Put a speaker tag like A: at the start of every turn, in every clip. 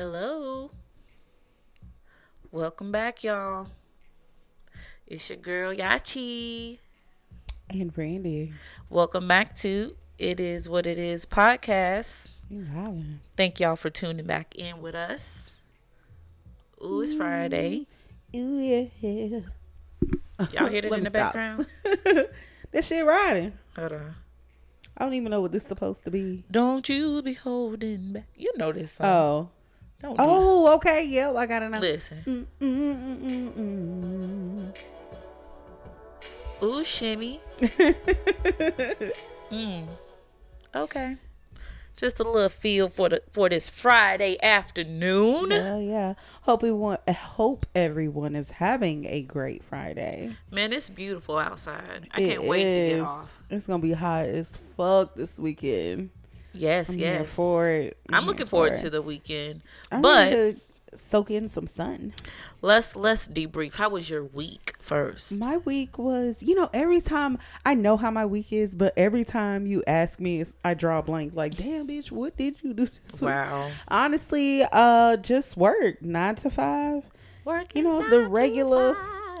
A: Hello. Welcome back, y'all. It's your girl Yachi.
B: And Brandy.
A: Welcome back to It Is What It Is podcast.
B: You.
A: Thank y'all for tuning back in with us. Ooh, it's Friday.
B: Ooh, yeah.
A: Y'all hear it in the
B: stop.
A: background?
B: That shit riding.
A: Hold on.
B: I don't even know what this is supposed to be.
A: Don't you be holding back. You know this song.
B: Oh.
A: Don't do
B: Oh, okay. Yep, I got it now.
A: Listen.
B: Mm, mm, mm, mm,
A: Ooh, shimmy. mm. Okay. Just a little feel for the for this Friday afternoon.
B: Hell yeah. Hope we want hope everyone is having a great Friday.
A: Man, it's beautiful outside. I
B: It
A: can't wait to get off.
B: It's gonna be hot as fuck this weekend.
A: Yes,
B: I'm
A: yes.
B: here for it.
A: I'm looking forward
B: for
A: to the weekend.
B: I'm
A: but
B: soak in some sun.
A: let's let's debrief. How was your week first?
B: My week was, you know, every time I know how my week is, but every time you ask me, I draw a blank. Like, damn, bitch, what did you do this week?
A: Wow.
B: Honestly, uh, just work nine to five.
A: Working
B: You know the regular,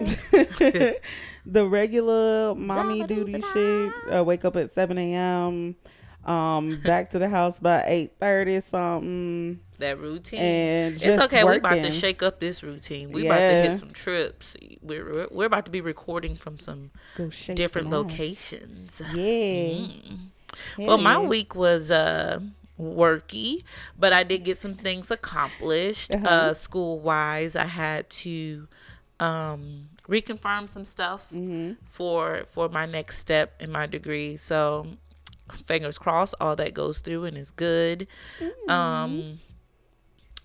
B: the regular mommy duty shit. Uh, wake up at seven a.m. Um, back to the house by eight thirty something,
A: that routine.
B: and
A: it's okay. We're about to shake up this routine. We're about to hit some trips. We're we're- about to be recording from some different locations.
B: Yeah.
A: Mm. Well, my week was uh worky, but I did get some things accomplished.
B: Uh-huh.
A: Uh school wise, I had to um reconfirm some stuff
B: Mm-hmm.
A: for for my next step in my degree. So fingers crossed all that goes through and is good.
B: Mm-hmm.
A: Um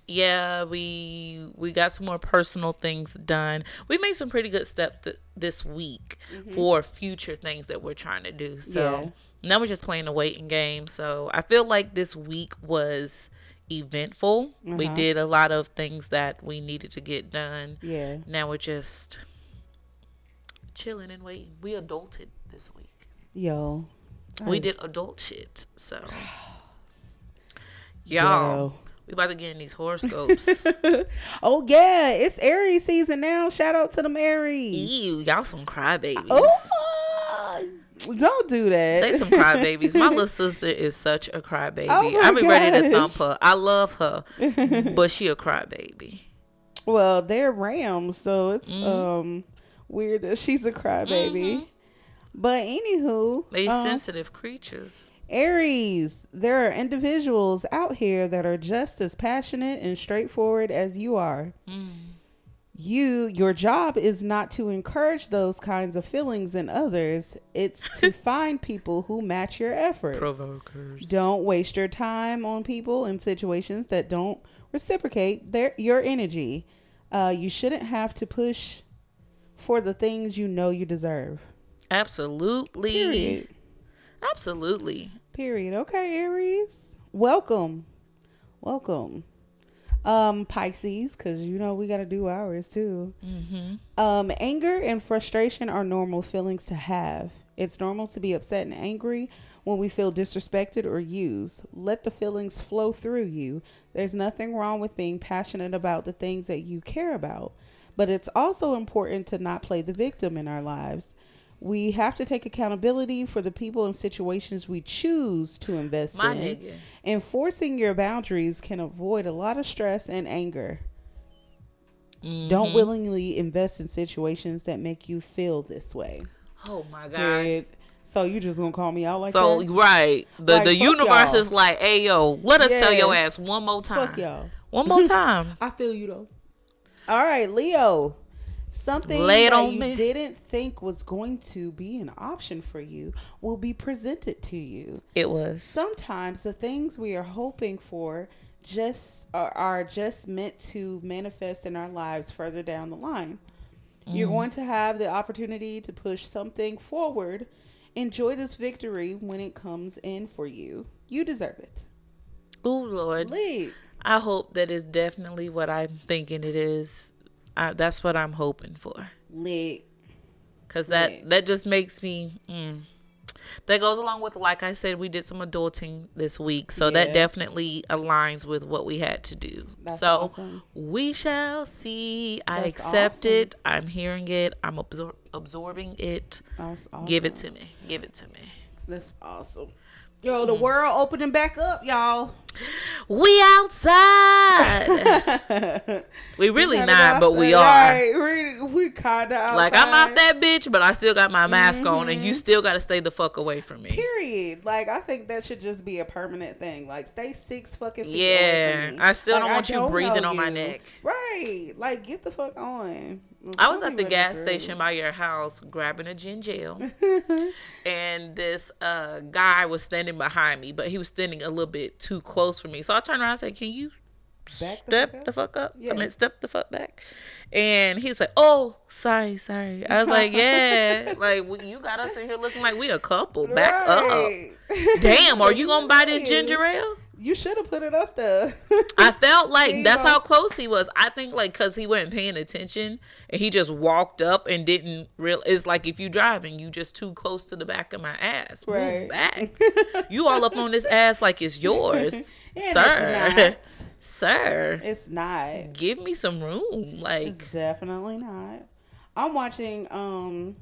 A: yeah, we we got some more personal things done. We made some pretty good steps th- this week for future things that we're trying to do. So
B: Mm-hmm. Yeah.
A: now we're just playing the waiting game. So I feel like this week was eventful. We
B: Uh-huh.
A: did a lot of things that we needed to get done.
B: Yeah.
A: Now we're just chilling and waiting. We adulted this week.
B: Yo.
A: We did adult shit. So y'all, we about to get in these horoscopes.
B: Oh yeah, it's Aries season now. Shout out to them Aries.
A: Ew, y'all some crybabies.
B: Oh, don't do that.
A: They some crybabies. My little sister is such a crybaby.
B: Oh
A: I be ready to thump her. I love her, but she a crybaby.
B: well, they're Rams, so it's
A: Mm-hmm.
B: um weird that she's a crybaby. But anywho,
A: They
B: um,
A: sensitive creatures.
B: Aries, there are individuals out here that are just as passionate and straightforward as you are.
A: Mm.
B: You, your job is not to encourage those kinds of feelings in others. It's to find people who match your efforts.
A: Provokers.
B: Don't waste your time on people in situations that don't reciprocate their your energy. Uh, you shouldn't have to push for the things you know you deserve.
A: Absolutely.
B: Period.
A: Absolutely.
B: Period. Okay, Aries. Welcome. Welcome. Um, Pisces, because you know we got to do ours too.
A: Mm-hmm.
B: Um, anger and frustration are normal feelings to have. It's normal to be upset and angry when we feel disrespected or used. Let the feelings flow through you. There's nothing wrong with being passionate about the things that you care about, but it's also important to not play the victim in our lives. We have to take accountability for the people and situations we choose to invest
A: My
B: in.
A: nigga.
B: Enforcing your boundaries can avoid a lot of stress and anger.
A: Mm-hmm.
B: Don't willingly invest in situations that make you feel this way.
A: Oh my god.
B: Period. So you just gonna call me out like
A: so
B: that?
A: right, the
B: Like,
A: the universe
B: y'all.
A: is like, "Hey yo, let us tell your ass one more time.
B: Fuck y'all.
A: One more time."
B: I feel you though. All right, Leo. Something
A: Lay
B: that
A: on
B: you
A: me.
B: didn't think was going to be an option for you will be presented to you.
A: It was.
B: Sometimes the things we are hoping for just are, are just meant to manifest in our lives further down the line. You're
A: Mm-hmm.
B: going to have the opportunity to push something forward. Enjoy this victory when it comes in for you. You deserve it.
A: Oh Lord.
B: Lead.
A: I hope that is definitely what I'm thinking it is. I, that's what I'm hoping for.
B: Lead.
A: Cause that
B: Right.
A: that just makes me. Mm. that goes along with like I said, we did some adulting this week, so that definitely aligns with what we had to do.
B: That's
A: so
B: awesome.
A: we shall see. I accept
B: awesome.
A: it. I'm hearing it. I'm absor- absorbing it.
B: That's awesome.
A: Give it to me. Give it to me.
B: That's awesome. Yo, the
A: Mm.
B: world opening back up, y'all.
A: We outside. we really
B: Kinda
A: not, but we are.
B: Right, we, we kinda outside.
A: Like I'm out that bitch, but I still got my mask on, and you
B: Mm-hmm.
A: still got to stay the fuck away from me.
B: Period. Like I think that should just be a permanent thing. Like stay six fucking feet
A: Yeah,
B: away from me.
A: I still don't
B: Like,
A: want you breathing
B: know
A: on my neck.
B: Right. Like get the fuck on.
A: I was at the gas station by your house grabbing a ginger ale, and this uh, guy was standing behind me, but he was standing a little bit too close for me. So I turned around and said, "Can you
B: the
A: step
B: fuck
A: the fuck up?
B: Yeah.
A: I mean, step the fuck back." And he was like, "Oh, sorry, sorry." I was like, "Yeah, like we- you got us in here looking like we a couple. Back up." Damn, are you gonna buy this ginger ale?
B: You should have put it up there.
A: I felt like that's
B: go.
A: how close he was. I think like because he wasn't paying attention and he just walked up and didn't real. It's like if you driving, you just too close to the back of my ass.
B: Right.
A: Move back. you all up on this ass like it's yours, sir.
B: It's
A: sir,
B: It's not.
A: give me some room. Like
B: It's definitely not. I'm watching um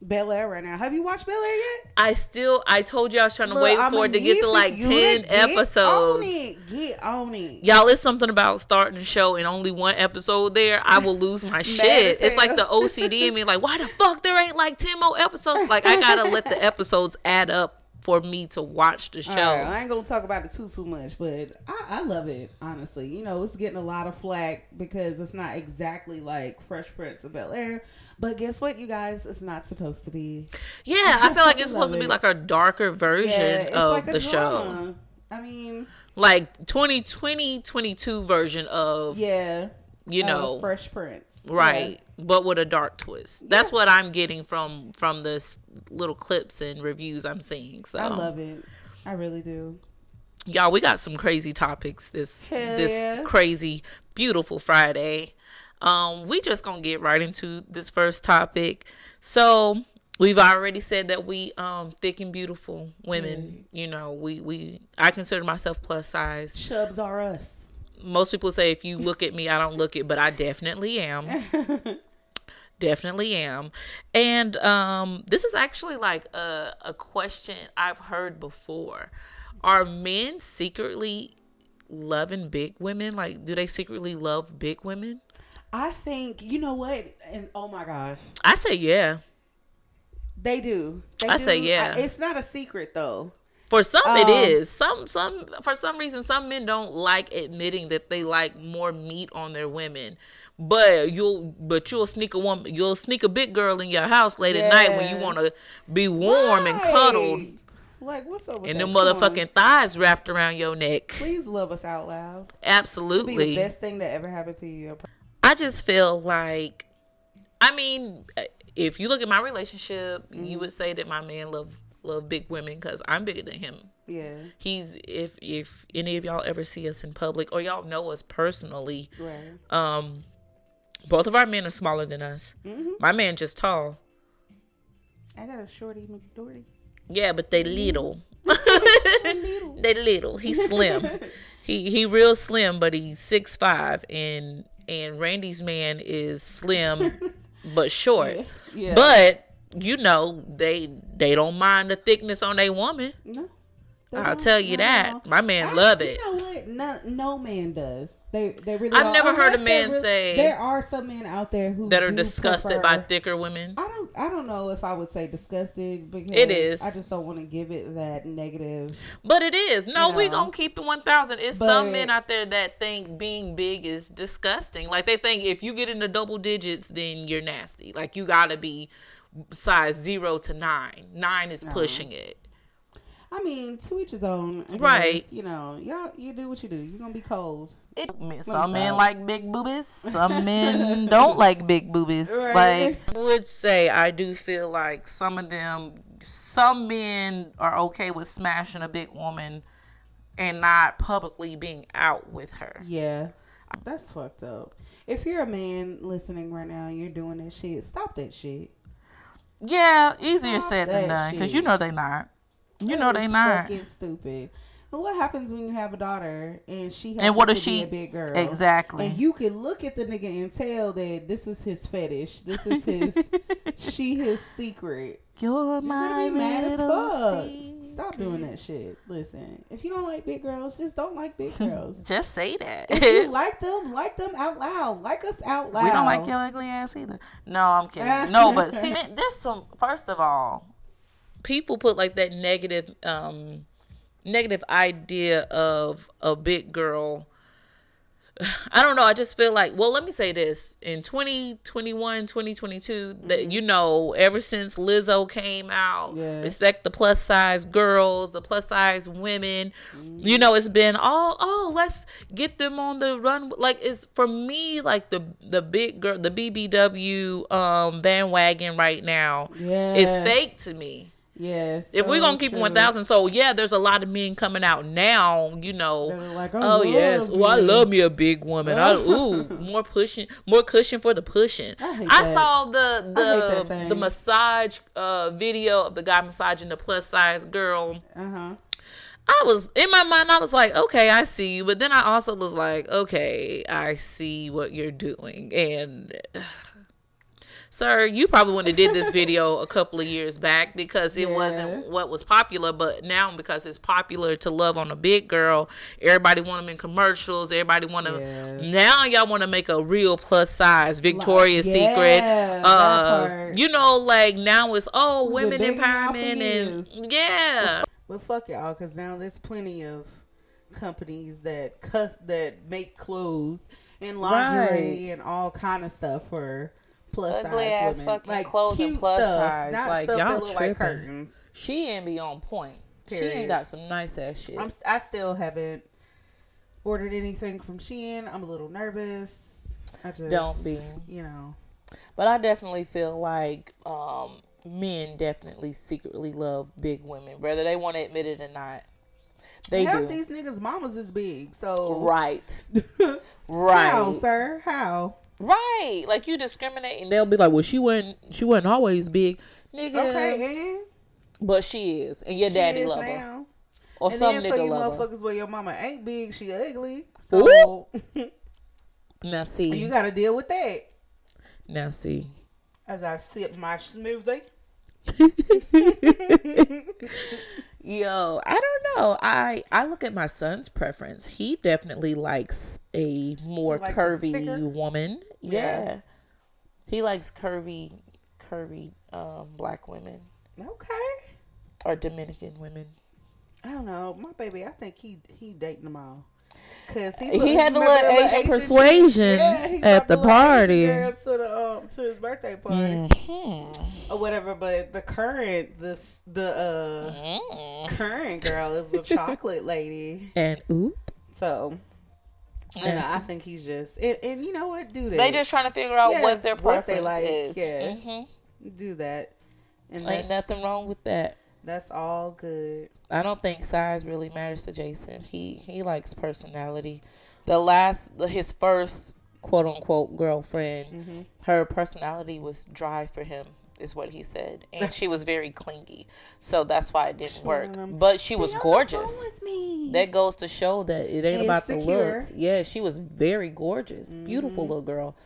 B: Bel Air right now. Have you watched Bel Air yet?
A: I still, I told you I was trying to
B: Look,
A: wait
B: I'ma
A: for it to get to like
B: to
A: ten
B: get
A: episodes.
B: On it. Get on it.
A: Y'all, it's something about starting a show and only one episode there. I will lose my shit. It's like the. OCD in me. Like, why the fuck there ain't like ten more episodes? Like, I gotta let the episodes add up for me to watch the show.
B: Right, I ain't gonna talk about it too too much, but I, I love it honestly. You know, it's getting a lot of flack because it's not exactly like Fresh Prince of Bel Air, but guess what, you guys? It's not supposed to be.
A: yeah, I feel like it's supposed to be like a darker version
B: Yeah,
A: of
B: like
A: the show,
B: drama. I mean,
A: like 2020 22 version of
B: yeah,
A: you know.
B: Fresh Prince,
A: right but with a dark twist. That's what i'm getting from from this little clips and reviews i'm seeing so.
B: I love it. I really do.
A: y'all we got some crazy topics this
B: Hell
A: this
B: yeah.
A: crazy beautiful friday. Um we just gonna get right into this first topic. So we've already said that we um thick and beautiful women you know we we i consider myself plus size.
B: Chubs are us.
A: Most people say if you look at me i don't look it but i definitely am definitely am and um this is actually like a, a question i've heard before are men secretly loving big women like do they secretly love big women
B: I think you know what, and oh my gosh,
A: i say yeah
B: they do. They
A: I
B: do.
A: say yeah.
B: I- it's not a secret though.
A: For some it
B: Um,
A: is. Some some for some reason some men don't like admitting that they like more meat on their women. But you'll but you'll sneak a woman you'll sneak a big girl in your house late at night when you want to be warm and cuddled.
B: Like what's up with
A: and
B: Come
A: motherfucking thighs wrapped around your neck.
B: Please love us out loud. Be the
A: absolutely.
B: best thing that ever happened to you.
A: i just feel like i mean if you look at my relationship you would say that my man love love big women because i'm bigger than him
B: Yeah.
A: he's if if any of y'all ever see us in public or y'all know us personally
B: Right.
A: um both of our men are smaller than us
B: Mm-hmm.
A: my man just tall
B: I got a shorty McDorty.
A: yeah but they little
B: little.
A: they little he's slim he he real slim but he's six five and and Brandy's man is slim but short
B: Yeah.
A: but you know they they don't mind the thickness on their woman
B: No.
A: I'll tell you
B: no.
A: that my man
B: I-
A: love it
B: You know what? No, no man does. They they really.
A: I've
B: don't.
A: never heard a man say-
B: there are some men out there who
A: that are disgusted by thicker women
B: I don't. I don't know if I would say disgusted because
A: It is.
B: I just don't want to give it that negative.
A: But it is. No, we
B: know.
A: gonna keep it one thousand. It's some men out there that think being big is disgusting. Like they think if you get into double digits, then you're nasty. Like you gotta be size zero to nine. Nine is pushing it.
B: I mean, to each his own. I
A: Right.
B: guess. You know, y'all, you do what you do. You're gonna be cold.
A: It, some men
B: out.
A: like big boobies. Some men don't like big boobies.
B: Right.
A: Like I would say, I do feel like some of them, some men are okay with smashing a big woman and not publicly being out with her.
B: Yeah, that's fucked up. If you're a man listening right now and you're doing that shit, stop that shit.
A: Yeah, easier
B: Stop
A: said than done because you know they not. You know they not.
B: Fucking stupid. And what happens when you have a daughter and she
A: And what if she
B: a big girl?
A: exactly?
B: And you can look at the nigga and tell that this is his fetish. This is his she his secret.
A: You're
B: You're
A: my
B: mad as fuck.
A: secret.
B: Stop doing that shit. Listen, if you don't like big girls, just don't like big girls.
A: Just say that.
B: if you like them, like them out loud. Like us out loud.
A: we don't like your ugly ass either. No, I'm kidding. No, but see, there- there's some. First of all, people put like that negative, um, negative idea of a big girl. I don't know. I just feel like, well, let me say this. In 2021, 2022, that you know, ever since Lizzo came out, respect the plus size girls, the plus size women, you know, it's been all, oh, let's get them on the run. Like, it's for me, like the, the big girl, the BBW um, bandwagon right now
B: Yeah.
A: is fake to me.
B: Yes.
A: If we're gonna keep it
B: true.
A: one thousand, so yeah, there's a lot of men coming out now. You know,
B: like,
A: oh yes, oh I love me a big woman. I, ooh, more pushing, more cushion for the pushing.
B: I
A: I saw the the the massage uh, video of the guy massaging the plus size girl.
B: Uh huh.
A: I was in my mind. I was like, okay, I see you, but then I also was like, okay, I see what you're doing, and. Sir, you probably wouldn't have did this video a couple of years back because it
B: Yeah.
A: wasn't what was popular, but now because it's popular to love on a big girl, everybody want them in commercials. Everybody want to.
B: Yeah.
A: Now y'all want to make a real plus size Victoria's
B: yeah,
A: Secret. Uh, you know, like now it's oh women
B: been begging y'all for
A: empowerment and yeah.
B: But fuck y'all, because now there's plenty of companies that cuss that make clothes and lingerie and all kind of stuff for plus
A: Ugly
B: size
A: ass
B: women.
A: fucking
B: like
A: clothes and plus
B: stuff,
A: size. Like, y'all
B: look like curtains.
A: She ain't be on point. She ain't got some nice ass shit.
B: I'm, I still haven't ordered anything from Shein. I'm a little nervous. I just
A: Don't be.
B: You know.
A: But I definitely feel like um, men definitely secretly love big women, whether they want to admit it or not. They
B: Half
A: do.
B: these niggas' mamas is big, so
A: Right. right, How,
B: sir? How?
A: Right. Like you discriminate and they'll be like, Well, she wasn't she wasn't always big. Nigga.
B: Okay, and
A: But she is. And your
B: she
A: daddy love her. Or
B: and
A: some
B: then for
A: nigga
B: you
A: love her.
B: motherfuckers where your mama ain't big, she ugly. So
A: Now see.
B: you got to deal with that.
A: now see.
B: As I sip my smoothie.
A: Yo, I don't know. I I look at my son's preference. He definitely likes a more
B: it
A: curvy woman.
B: Yeah.
A: Yeah. He likes curvy curvy um black women
B: Okay.
A: or Dominican women.
B: I don't know, my baby. I think he he dating them all. Cause he,
A: He had the
B: remember
A: little
B: that
A: Asian persuasion
B: he
A: at
B: brought
A: the party.
B: to the um to his birthday party
A: hmm
B: or whatever. But the current this the uh
A: Mm.
B: current girl is a chocolate lady.
A: And oop.
B: So and I think he's just and, and you know what? Do that.
A: They just trying to figure out
B: Yeah,
A: what their
B: what they like,
A: is.
B: yeah.
A: hmm
B: do that. And
A: Ain't nothing wrong with that.
B: That's all good.
A: I don't think size really matters to Jason. He he likes personality. The last his first quote unquote girlfriend,
B: Mm-hmm.
A: her personality was dry for him, is what he said, and she was very clingy. So that's why it didn't work. But she was
B: Stay on the phone
A: gorgeous. That goes to show that it ain't about the looks. Yeah, she was very gorgeous, beautiful
B: Mm-hmm.
A: little girl.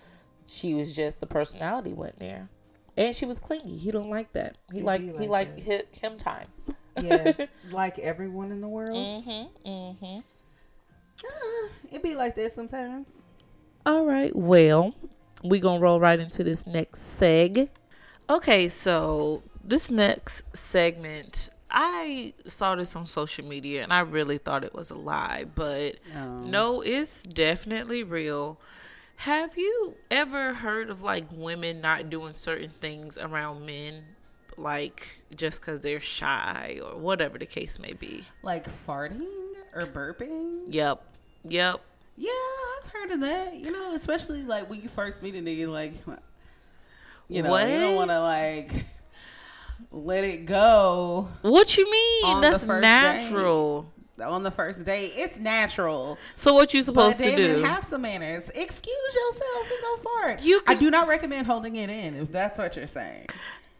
A: She was just the personality went there, and she was clingy. He don't like that. He
B: be
A: he
B: like
A: hit him time.
B: yeah, like everyone in the world.
A: Mm-hmm. Mm-hmm.
B: Uh, it be like that sometimes.
A: All right. Well, we gonna roll right into this next seg. Okay, so this next segment, I saw this on social media and I really thought it was a lie, but
B: Oh.
A: no, it's definitely real. Have you ever heard of like women not doing certain things around men, like just because they're shy or whatever the case may be?
B: Like farting or burping.
A: Yep. Yep.
B: Yeah, I've heard of that. You know, especially like when you first meet a nigga, like you know, you don't want to like let it go
A: What you mean? That's natural.
B: On the first date. It's natural.
A: So what you supposed to do?
B: have some manners. Excuse yourself and go fart.
A: You
B: I do not recommend holding it in if that's what you're saying.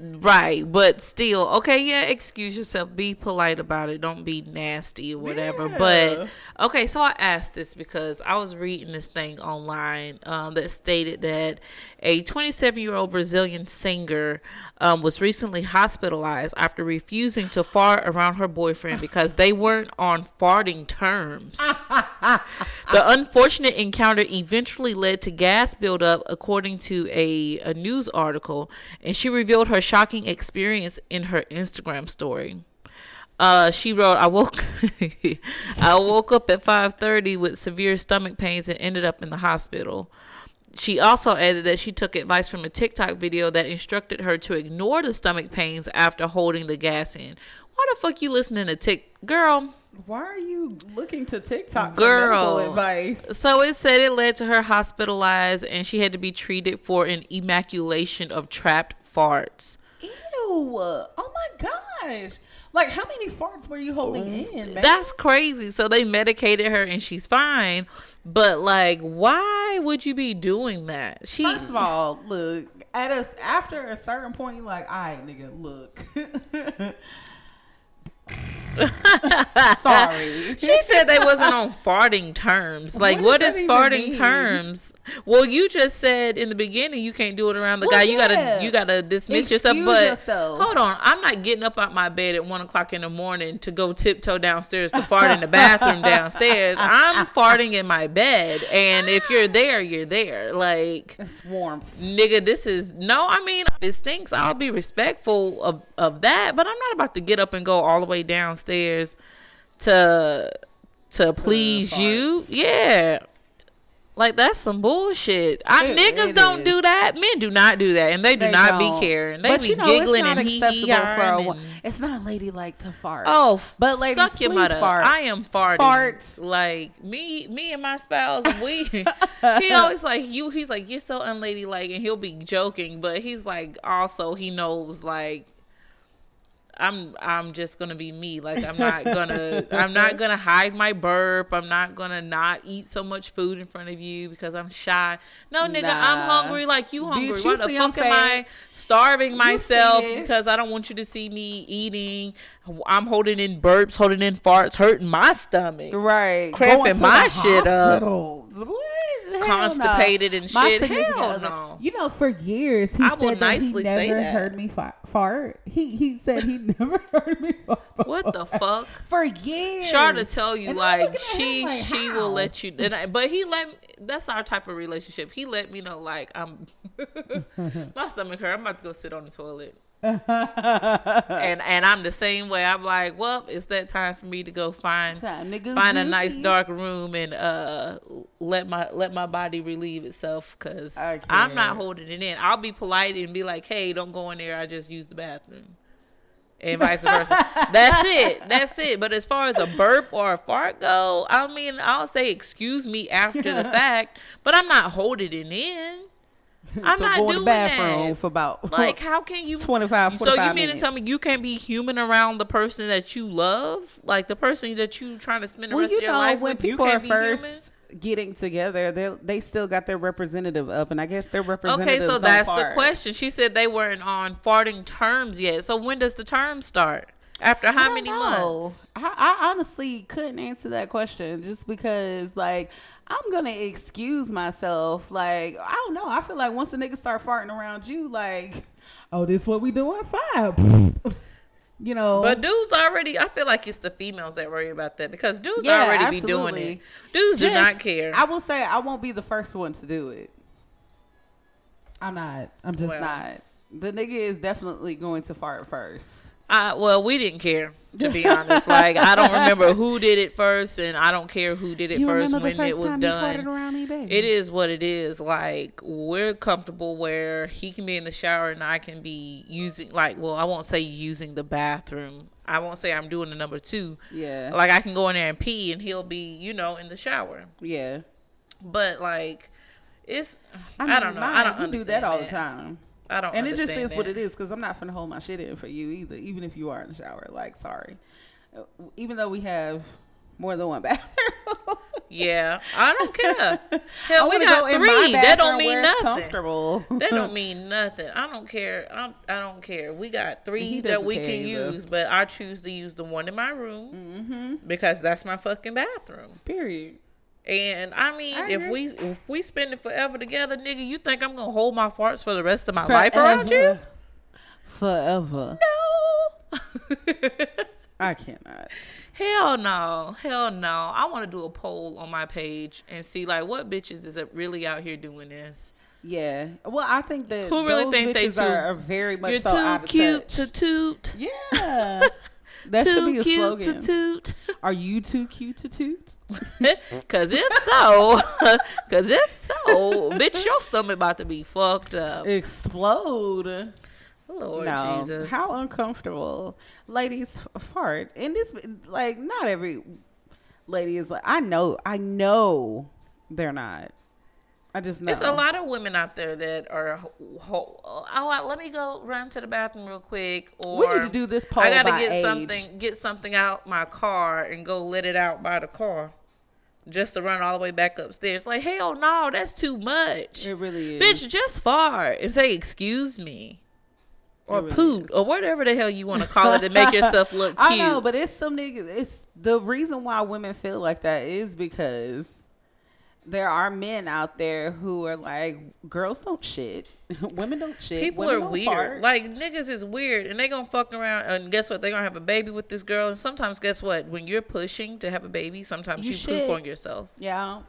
A: Right, but still, okay, yeah, excuse yourself. Be polite about it. Don't be nasty or whatever.
B: Yeah.
A: But okay, so I asked this because I was reading this thing online um, that stated that a 27 year old Brazilian singer um, was recently hospitalized after refusing to fart around her boyfriend because they weren't on farting terms. the unfortunate encounter eventually led to gas buildup, according to a, a news article, and she revealed her shocking experience in her Instagram story. Uh, she wrote, "I woke, I woke up at 5:30 with severe stomach pains and ended up in the hospital." She also added that she took advice from a TikTok video that instructed her to ignore the stomach pains after holding the gas in. Why the fuck you listening to Tik, girl?
B: Why are you looking to TikTok
A: Girl.
B: for medical advice?
A: So it said it led to her hospitalized and she had to be treated for an emasculation of trapped farts.
B: Ew! Oh my gosh! Like, how many farts were you holding in, man?
A: That's crazy. So they medicated her and she's fine. But like, why would you be doing that? She
B: First of all, look at us after a certain point. You're like, all right, nigga, look. Sorry.
A: She said they wasn't on farting terms. Like,
B: What
A: what is farting terms? Well, you just said in the beginning you can't do it around the
B: Well,
A: guy. You
B: yeah.
A: gotta, you gotta dismiss yourself. But
B: yourself.
A: hold on, I'm not getting up out my bed at one o'clock in the morning to go tiptoe downstairs to fart in the bathroom downstairs. I'm farting in my bed, and if you're there, you're there. Like,
B: it's warmth.
A: nigga, this is no. I mean, it stinks, I'll be respectful of of that. But I'm not about to get up and go all the way downstairs to to please you. Yeah. Like that's some bullshit. I
B: It-
A: niggas
B: it
A: don't
B: is.
A: do that. Men do not do that, and they do
B: They
A: not
B: don't.
A: be caring. They
B: but
A: be
B: you know,
A: giggling and hee hee
B: acceptable for a It's not ladylike to fart.
A: Oh, f-
B: But ladies,
A: suck your mother.
B: fart.
A: I am farting.
B: Farts.
A: Like me, me and my spouse. We he always like you. He's like you're so unladylike, and he'll be joking, but he's like also he knows like. I'm I'm just gonna be me. Like I'm not gonna I'm not gonna hide my burp. I'm not gonna not eat so much food in front of you because I'm shy. No nigga, I'm hungry like you hungry. Why the fuck am I starving myself because I don't want you to see me eating. I'm holding in burps, holding in farts, hurting my stomach.
B: Right.
A: Cramping my shit up.
B: What?
A: Constipated
B: no.
A: and
B: My
A: shit. Hell no.
B: You know, for years he
A: I
B: said that he never
A: that.
B: heard me fa- fart. He he said he never heard me fart.
A: What the fuck?
B: For years.
A: Sure to tell you,
B: And
A: like she
B: like,
A: she will let you. And I, but he let me, that's our type of relationship. He let me know like I'm my stomach hurt. I'm about to go sit on the toilet. And and I'm the same way. I'm like, well, it's that time for me to go find find a nice dark room and uh let my let my body relieve itself because I'm not holding it in. I'll be polite and be like, hey, don't go in there. I just use the bathroom. And vice versa. That's it. That's it. But as far as a burp or a fart go, I mean, I'll say excuse me after the fact, but I'm not holding it in. I'm
B: to
A: not
B: go in
A: doing
B: the bathroom
A: that.
B: for about
A: Like, how can you
B: 25,
A: So you
B: 45
A: mean to tell me you can't be human around the person that you love, like the person that you trying to spend the
B: well,
A: rest
B: you
A: of your
B: know,
A: life
B: when
A: with? You
B: people are first
A: human.
B: getting together, they they still got their representative up, and I guess their representative Okay,
A: so that's the question. She said they weren't on farting terms yet. So when does the term start? After how many
B: know.
A: months?
B: I, I honestly couldn't answer that question just because, like, I'm gonna excuse myself. Like, I don't know. I feel like once a nigga start farting around you, like, oh, this what we do at five. you know.
A: But dudes already, I feel like it's the females that worry about that because dudes
B: Yeah,
A: already be doing it. Dudes do not care.
B: I will say I won't be the first one to do it. I'm not. I'm just
A: Well.
B: not. The nigga is definitely going to fart first.
A: I, well, we didn't care to be honest. Like I don't remember who did it first, and I don't care who did it
B: you
A: first when
B: first
A: it was done.
B: me?
A: It is what it is. Like we're comfortable where he can be in the shower and I can be using like well, I won't say using the bathroom. I won't say I'm doing the number two.
B: Yeah.
A: Like I can go in there and pee and he'll be, you know, in the shower.
B: yeah.
A: But like it's I,
B: mean,
A: don't know. I don't understand
B: do that all
A: that.
B: the time.
A: I don't
B: And it just is what it is because I'm not gonna hold my shit in for you either, even if you are in the shower. Like, sorry. Even though we have more than one bathroom.
A: Yeah, I don't care. Hell, we got
B: go
A: three. That don't mean nothing.
B: Comfortable.
A: That don't mean nothing. I don't care. I'm, I don't care. We got three that we can
B: either.
A: use, but I choose to use the one in my room mm-hmm. because that's my fucking bathroom.
B: Period.
A: And I mean,
B: I
A: if we if we spend it forever together, nigga, you think I'm gonna hold my farts for the rest of my life around you?
B: Forever.
A: No.
B: I cannot.
A: Hell no. Hell no. I want to do a poll on my page and see like what bitches is it really out here doing this.
B: Yeah. Well, I think that
A: Who really think they too,
B: are, are very much
A: You're
B: so
A: too cute
B: touch.
A: to toot.
B: Yeah. That should be
A: Too
B: a
A: cute
B: slogan.
A: to toot.
B: Are you too cute to toot?
A: Cause if so, cause if so, bitch, your stomach about to be fucked up.
B: Explode.
A: Lord
B: no.
A: Jesus.
B: How uncomfortable. Ladies fart. And this like not every lady is like I know I know they're not. I just know.
A: It's a lot of women out there that are. Oh, let me go run to the bathroom real quick. Or
B: We need to do this poll
A: I gotta get
B: age.
A: something, get something out my car and go let it out by the car, just to run all the way back upstairs. Like hell no, that's too much.
B: It really is.
A: Bitch, just fart and say excuse me. Or
B: really
A: poot,
B: is.
A: or whatever the hell you want to call it to make yourself look cute.
B: I know, but it's some niggas. It's the reason why women feel like that is because there are men out there who are like, girls don't shit, women don't shit.
A: People
B: women
A: are weird.
B: fart."
A: Like niggas is weird, and they gonna fuck around. And guess what? They gonna have a baby with this girl. And sometimes, guess what? When you're pushing to have a baby, sometimes
B: You
A: you, poop on yourself.
B: yeah,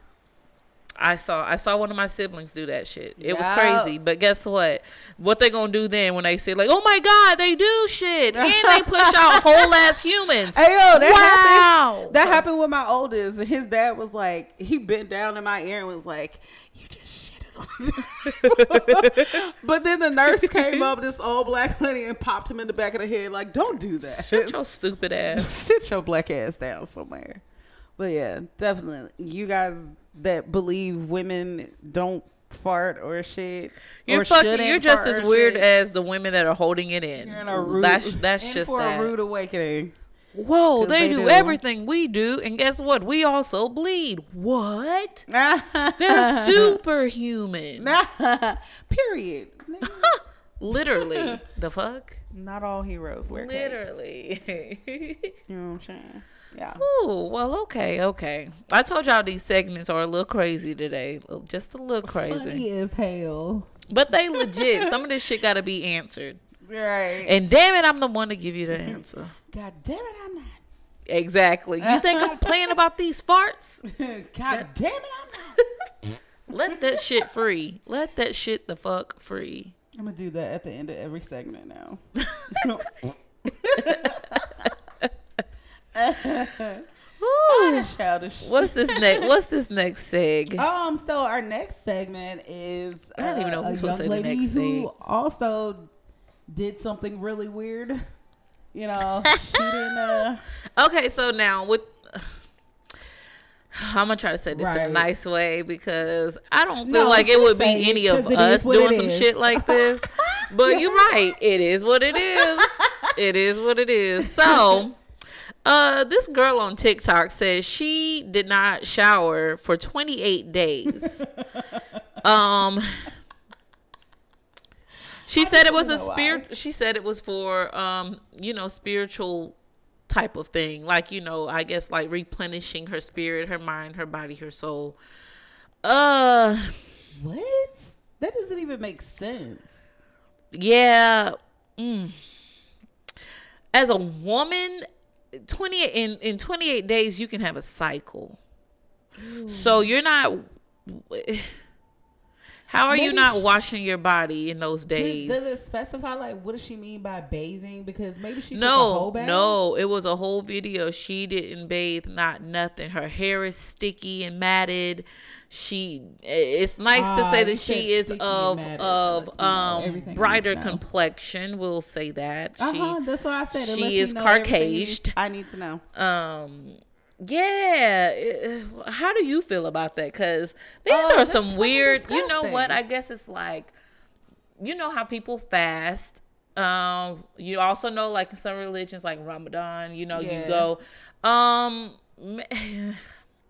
A: I saw I saw one of my siblings do that shit. It was crazy. But guess what? What they gonna do then when they say like, "Oh my god, they do shit," and they push out whole ass humans.
B: Hey yo, that
A: Wow.
B: happened. That happened with my oldest, and his dad was like, he bent down in my ear and was like, "You just shitted on the but then the nurse came up, this old black lady, and popped him in the back of the head, like, "Don't do that.
A: Shut your stupid ass.
B: Sit your black ass down somewhere." But yeah, definitely, you guys that believe women don't fart or shit,
A: You're
B: or
A: fucking. You're just as weird
B: shit,
A: as the women that are holding it in.
B: you're in a rude,
A: that's that's
B: in
A: just
B: for
A: that.
B: a rude awakening.
A: Whoa, they,
B: they
A: do,
B: do.
A: everything we do, and guess what? We also bleed. What? They're
B: They're
A: superhuman.
B: Period.
A: Literally. the fuck?
B: Not all heroes wear.
A: Literally.
B: You know what I'm saying? Yeah.
A: Oh, well, okay, okay. I told y'all these segments are a little crazy today. Oh, just a little crazy.
B: Funny as hell.
A: But they legit. Some of this shit got to be answered.
B: Right.
A: And damn it, I'm the one to give you the answer.
B: God damn it, I'm not.
A: Exactly. You think I'm playing about these farts?
B: God damn it, I'm not.
A: Let that shit free. Let that shit the fuck free.
B: I'm gonna do that at the end of every segment now. Childish.
A: What's this next? What's this next seg?
B: Um. So our next segment is
A: I don't even know
B: uh, a young lady
A: next
B: who
A: seg.
B: also did something really weird. You know, she didn't. Uh,
A: Okay, so now with I'm gonna try to say this in a nice way because I don't feel
B: No,
A: like it would be any of us doing some
B: is.
A: shit like this. But you're right. It is what it is. it is what it is. So, uh, this girl on TikTok says she did not shower for 28 days. um. She said it was a
B: even know why.
A: spirit. She said it was for um, you know, spiritual type of thing. Like, you know, I guess like replenishing her spirit, her mind, her body, her soul. Uh
B: what? That doesn't even make sense.
A: yeah. Mm. As a woman, 20 in in 28 days you can have a cycle. So you're not How are you not
B: she-
A: washing your body in those days?
B: does it specify like what does she mean by bathing? Because maybe she took a whole
A: No,
B: bath.
A: no, it was a whole video. She didn't bathe, not nothing. Her hair is sticky and matted. She, it's nice to
B: Ah,
A: say that she is of of
B: That lets me know
A: um brighter
B: need to know.
A: complexion. We'll say that
B: Uh
A: she
B: huh. That's what I said. It
A: she is
B: me know everything you need-
A: Caucased.
B: I need to know.
A: um yeah uh, how do you feel about that because these
B: Oh,
A: are some weird you know what i guess it's like you know how people fast um you also know like in some religions like ramadan you know
B: Yeah.
A: you go um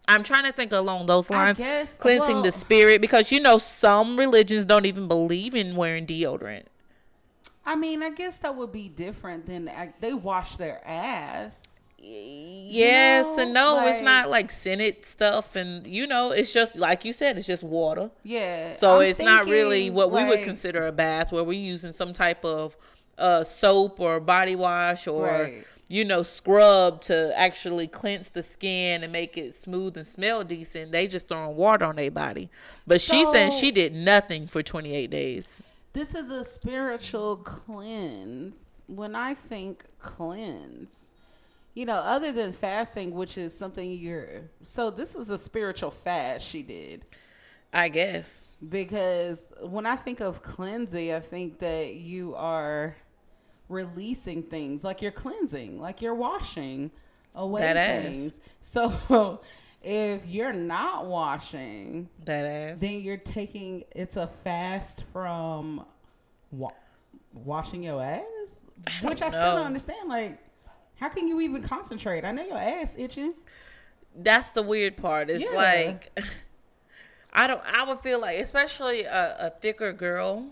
A: I'm trying to think along those lines.
B: guess
A: Cleansing
B: well,
A: the spirit because you know some religions don't even believe in wearing deodorant.
B: I mean, I guess that would be different than they wash their ass.
A: Yes
B: know,
A: and no, it's not like Senate stuff, and you know, it's just like you said, it's just water.
B: Yeah.
A: So
B: I'm
A: it's not really what we would consider a bath, where we're using some type of uh, soap or body wash or
B: Right.
A: you know scrub to actually cleanse the skin and make it smooth and smell decent. They just throwing water on their body, but she's saying
B: So-
A: she did nothing for 28 days.
B: This is a spiritual cleanse. When I think cleanse, you know, other than fasting, which is something you're. So this is a spiritual fast she did.
A: I guess.
B: Because when I think of cleansing, I think that you are releasing things, like you're cleansing, like you're washing away
A: That ass.
B: So if you're not washing,
A: That ass.
B: then you're taking it's a fast from wa- washing your ass,
A: I
B: which I
A: don't
B: still don't understand. Like, how can you even concentrate? I know your ass itching.
A: that's the weird part. It's
B: Yeah.
A: like I don't. I would feel like, especially a, a thicker girl,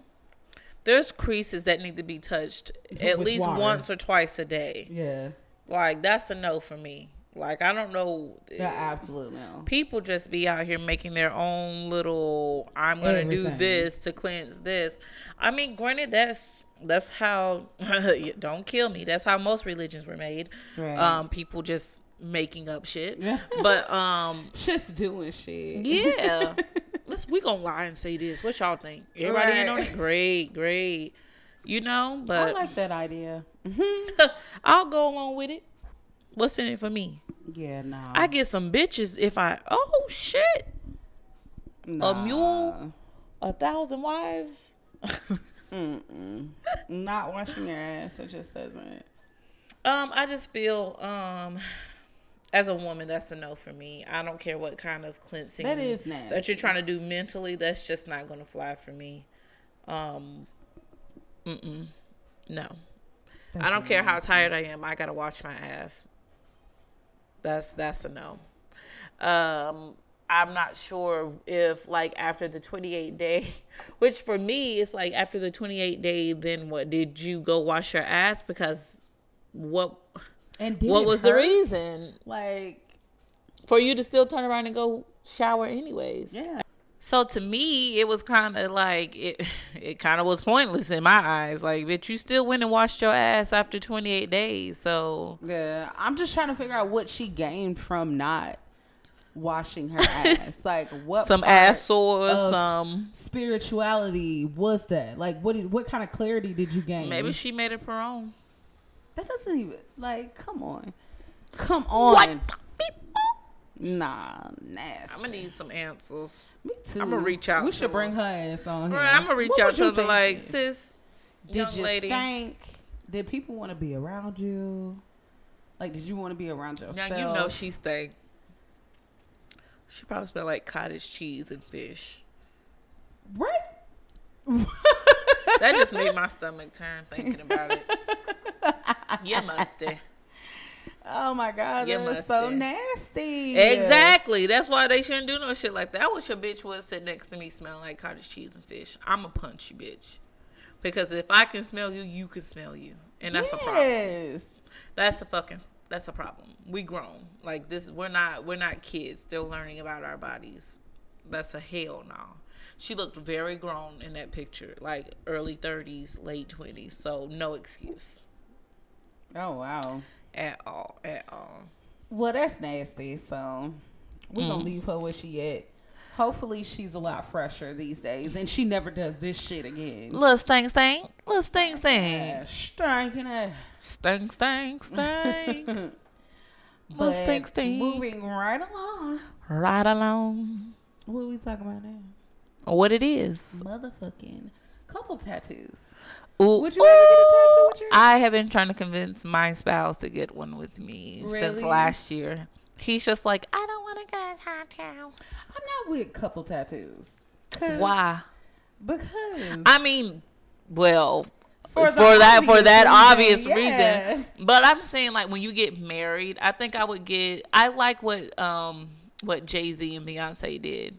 A: there's creases that need to be touched at
B: With
A: least
B: water.
A: once or twice a day.
B: Yeah,
A: Like that's a no for me. Like I don't know.
B: yeah, absolutely. No.
A: People just be out here making their own little. I'm gonna do this to cleanse this. I mean, granted, that's that's how. don't kill me. That's how most religions were made.
B: Right.
A: Um, people just making up shit. But um,
B: Just doing shit.
A: yeah. Let's we gonna lie and say this. What y'all think? Everybody in on it? Great, great. You know, but I
B: like that idea.
A: I'll go along with it. What's in it for me?
B: Yeah, nah.
A: I get some bitches if I oh shit.
B: nah.
A: mule? A thousand wives?
B: Mm-mm. Not washing your ass. It just doesn't.
A: Um, I just feel um as a woman that's a no for me. I don't care what kind of cleansing
B: That is
A: that you're trying to do mentally, that's just not gonna fly for me. Um mm-mm. No. I don't care how tired I am. I gotta wash my ass. That's that's a no. Um, I'm not sure if like after the 28 day, which for me it's like after the 28 day, then what did you go wash your ass because what
B: And did
A: what was the reason
B: Like,
A: for you to still turn around and go shower anyways?
B: yeah.
A: So to me, it was kind of like it. It kind of was pointless in my eyes. Like, bitch, you still went and washed your ass after 28 days. So
B: Yeah, I'm just trying to figure out what she gained from not washing her ass. like what
A: some ass sores, some um,
B: spirituality was that? Like what did what kind of clarity did you gain?
A: maybe she made it her own.
B: that doesn't even like come on, come on. Nah, nasty.
A: I'm gonna need some answers.
B: Me too.
A: I'ma reach out
B: We should bring her ass on here.
A: Right, I'm gonna reach
B: What
A: out to her like, sis,
B: Did
A: young
B: you
A: lady.
B: stink? Did people want to be around you? Like, did you want to be around yourself?
A: Now you know she stank. She probably smelled like cottage cheese and fish.
B: right.
A: That just made my stomach turn thinking about it. You musty.
B: Oh my god,
A: You
B: that is so nasty.
A: Exactly. That's why they shouldn't do no shit like that. I wish your bitch would sit next to me smelling like cottage cheese and fish. I'ma punch you, bitch. Because if I can smell you, you can smell you. And that's a problem. That's a fucking that's a problem. We grown. Like this we're not we're not kids still learning about our bodies. That's a hell no. She looked very grown in that picture, like early 30s, late 20s. So no excuse
B: Oh wow.
A: at all, at all.
B: Well, that's nasty. So we're
A: Mm.
B: gonna leave her where she at. Hopefully, she's a lot fresher these days, and she never does this shit again.
A: Little stink stink, little stink stink.
B: Yeah, stinking ass.
A: Stink, stink, stink.
B: But
A: stink, stink.
B: moving right along.
A: right along.
B: What are we talking about now?
A: What it is.
B: Motherfucking couple tattoos.
A: Ooh,
B: Would you ever get a tattoo with your-
A: I have been trying to convince my spouse to get one with me since last year. He's just like, I don't want to get a tattoo.
B: I'm not with couple tattoos.
A: Why?
B: Because
A: I mean, well,
B: For
A: for, that for
B: obvious
A: that
B: reason,
A: obvious
B: yeah.
A: reason. But I'm saying like when you get married, I think I would get. I like what um what Jay Z and Beyonce did,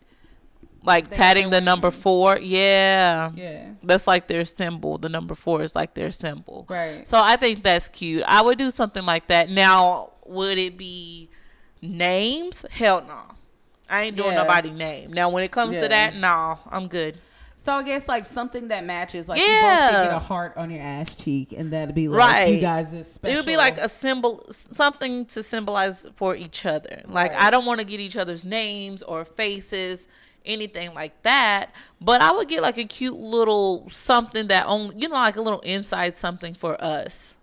A: like tatting the number four. Yeah,
B: Yeah.
A: that's like their symbol. The number four is like their symbol.
B: Right.
A: So I think that's cute. I would do something like that. Now, would it be names? Hell no. I ain't doing
B: Yeah.
A: nobody name. Now, when it comes
B: Yeah.
A: to that, no, I'm good.
B: So I guess like something that matches, like you both get a heart on your ass cheek, and that'd be like
A: Right.
B: you guys is special.
A: It would be like a symbol, something to symbolize for each other. Like
B: Right.
A: I don't want to get each other's names or faces, anything like that. But I would get like a cute little something that only, you know, like a little inside something for us.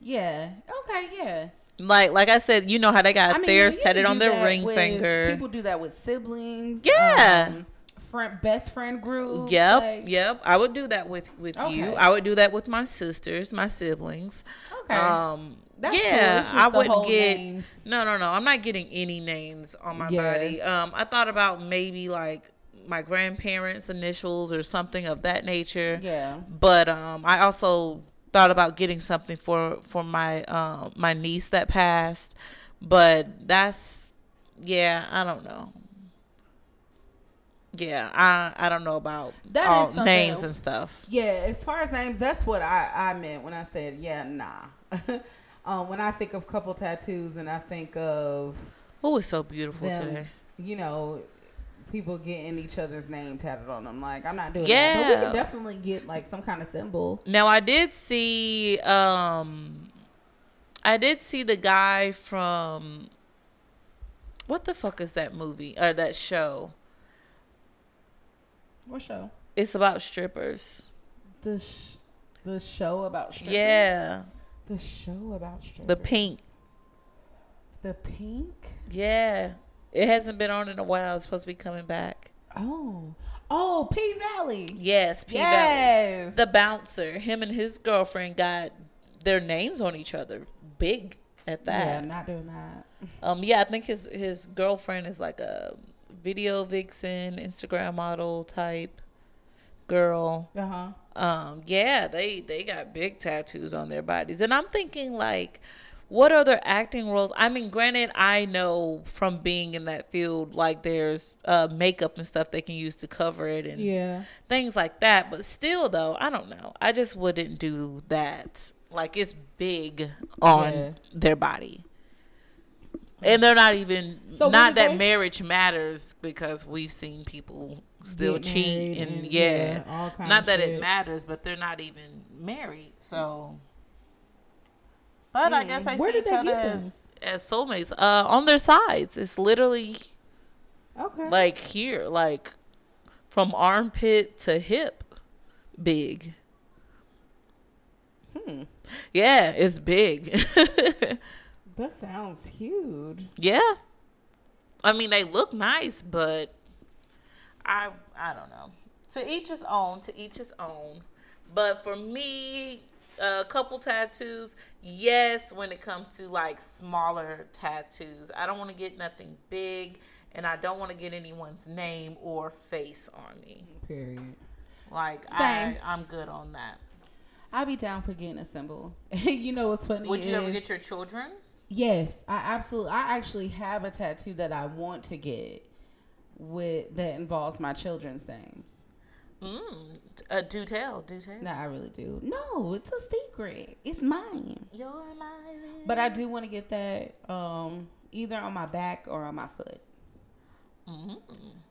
B: yeah. Okay. Yeah.
A: Like, like I said, you know how they got
B: I mean,
A: theirs tatted on their ring
B: with-
A: finger.
B: People do that with siblings.
A: Yeah.
B: um, friend, best friend group.
A: Yep,
B: like-
A: yep. I would do that with with you. I would do that with my sisters, my siblings.
B: Okay.
A: Um,
B: That's
A: yeah,
B: just
A: I wouldn't get.
B: names.
A: No, no, no. I'm not getting any names on my
B: Yeah.
A: body. Um, I thought about maybe like my grandparents' initials or something of that nature.
B: Yeah.
A: But um, I also thought about getting something for for my um my niece that passed. But that's yeah, I don't know. Yeah, I I don't know about
B: That is
A: all names and stuff.
B: Yeah, as far as names, that's what I, I meant when I said, yeah, nah. um, when I think of couple tattoos and I think of,
A: Oh, it's so beautiful
B: them,
A: today.
B: you know, people getting each other's name tatted on them, like, I'm not doing that. But we
A: Yeah.
B: could definitely get, like, some kind of symbol.
A: Now I did see um I did see the guy from what the fuck is that movie or that show?
B: What show?
A: It's about strippers.
B: The, sh- the show about strippers?
A: Yeah.
B: The show about strippers.
A: The pink.
B: The pink?
A: Yeah. It hasn't been on in a while. It's supposed to be coming back.
B: Oh. Oh, P Valley.
A: Yes, P Valley.
B: yes.
A: The bouncer, him and his girlfriend got their names on each other. Big at that.
B: yeah, not doing that.
A: Um, yeah, I think his his girlfriend is like a video vixen, Instagram model type girl.
B: Uh huh.
A: Um, yeah, they they got big tattoos on their bodies, and I'm thinking like, what other acting roles? I mean, granted, I know from being in that field, like there's uh makeup and stuff they can use to cover it and
B: Yeah.
A: things like that. But still, though, I don't know. I just wouldn't do that. Like it's big on
B: Yeah.
A: their body. And they're not even
B: So
A: not that marriage matters because we've seen people still
B: Get
A: cheat and,
B: and,
A: yeah,
B: yeah,
A: not that
B: shit.
A: it matters, but they're not even married. So, but I guess
B: Hmm.
A: I
B: Where
A: see
B: did
A: each
B: they
A: other as as soulmates. Uh, on their sides, it's literally
B: Okay.
A: like here, like from armpit to hip, big.
B: Hmm.
A: Yeah, it's big.
B: That sounds huge.
A: yeah, I mean they look nice, but I I don't know. To each his own. To each his own. But for me, a couple tattoos, yes. When it comes to like smaller tattoos, I don't want to get nothing big, and I don't want to get anyone's name or face on me.
B: Period.
A: Like
B: Same.
A: I, I'm good on that.
B: I'll be down for getting a symbol. you know what's funny?
A: Would you ever get your children?
B: Yes, I absolutely. I actually have a tattoo that I want to get with that involves my children's names.
A: Mm, uh, do tell, do tell.
B: No, I really do. No, it's a secret. It's mine.
A: You're my
B: But I do want to get that um, either on my back or on my foot.
A: Mhm.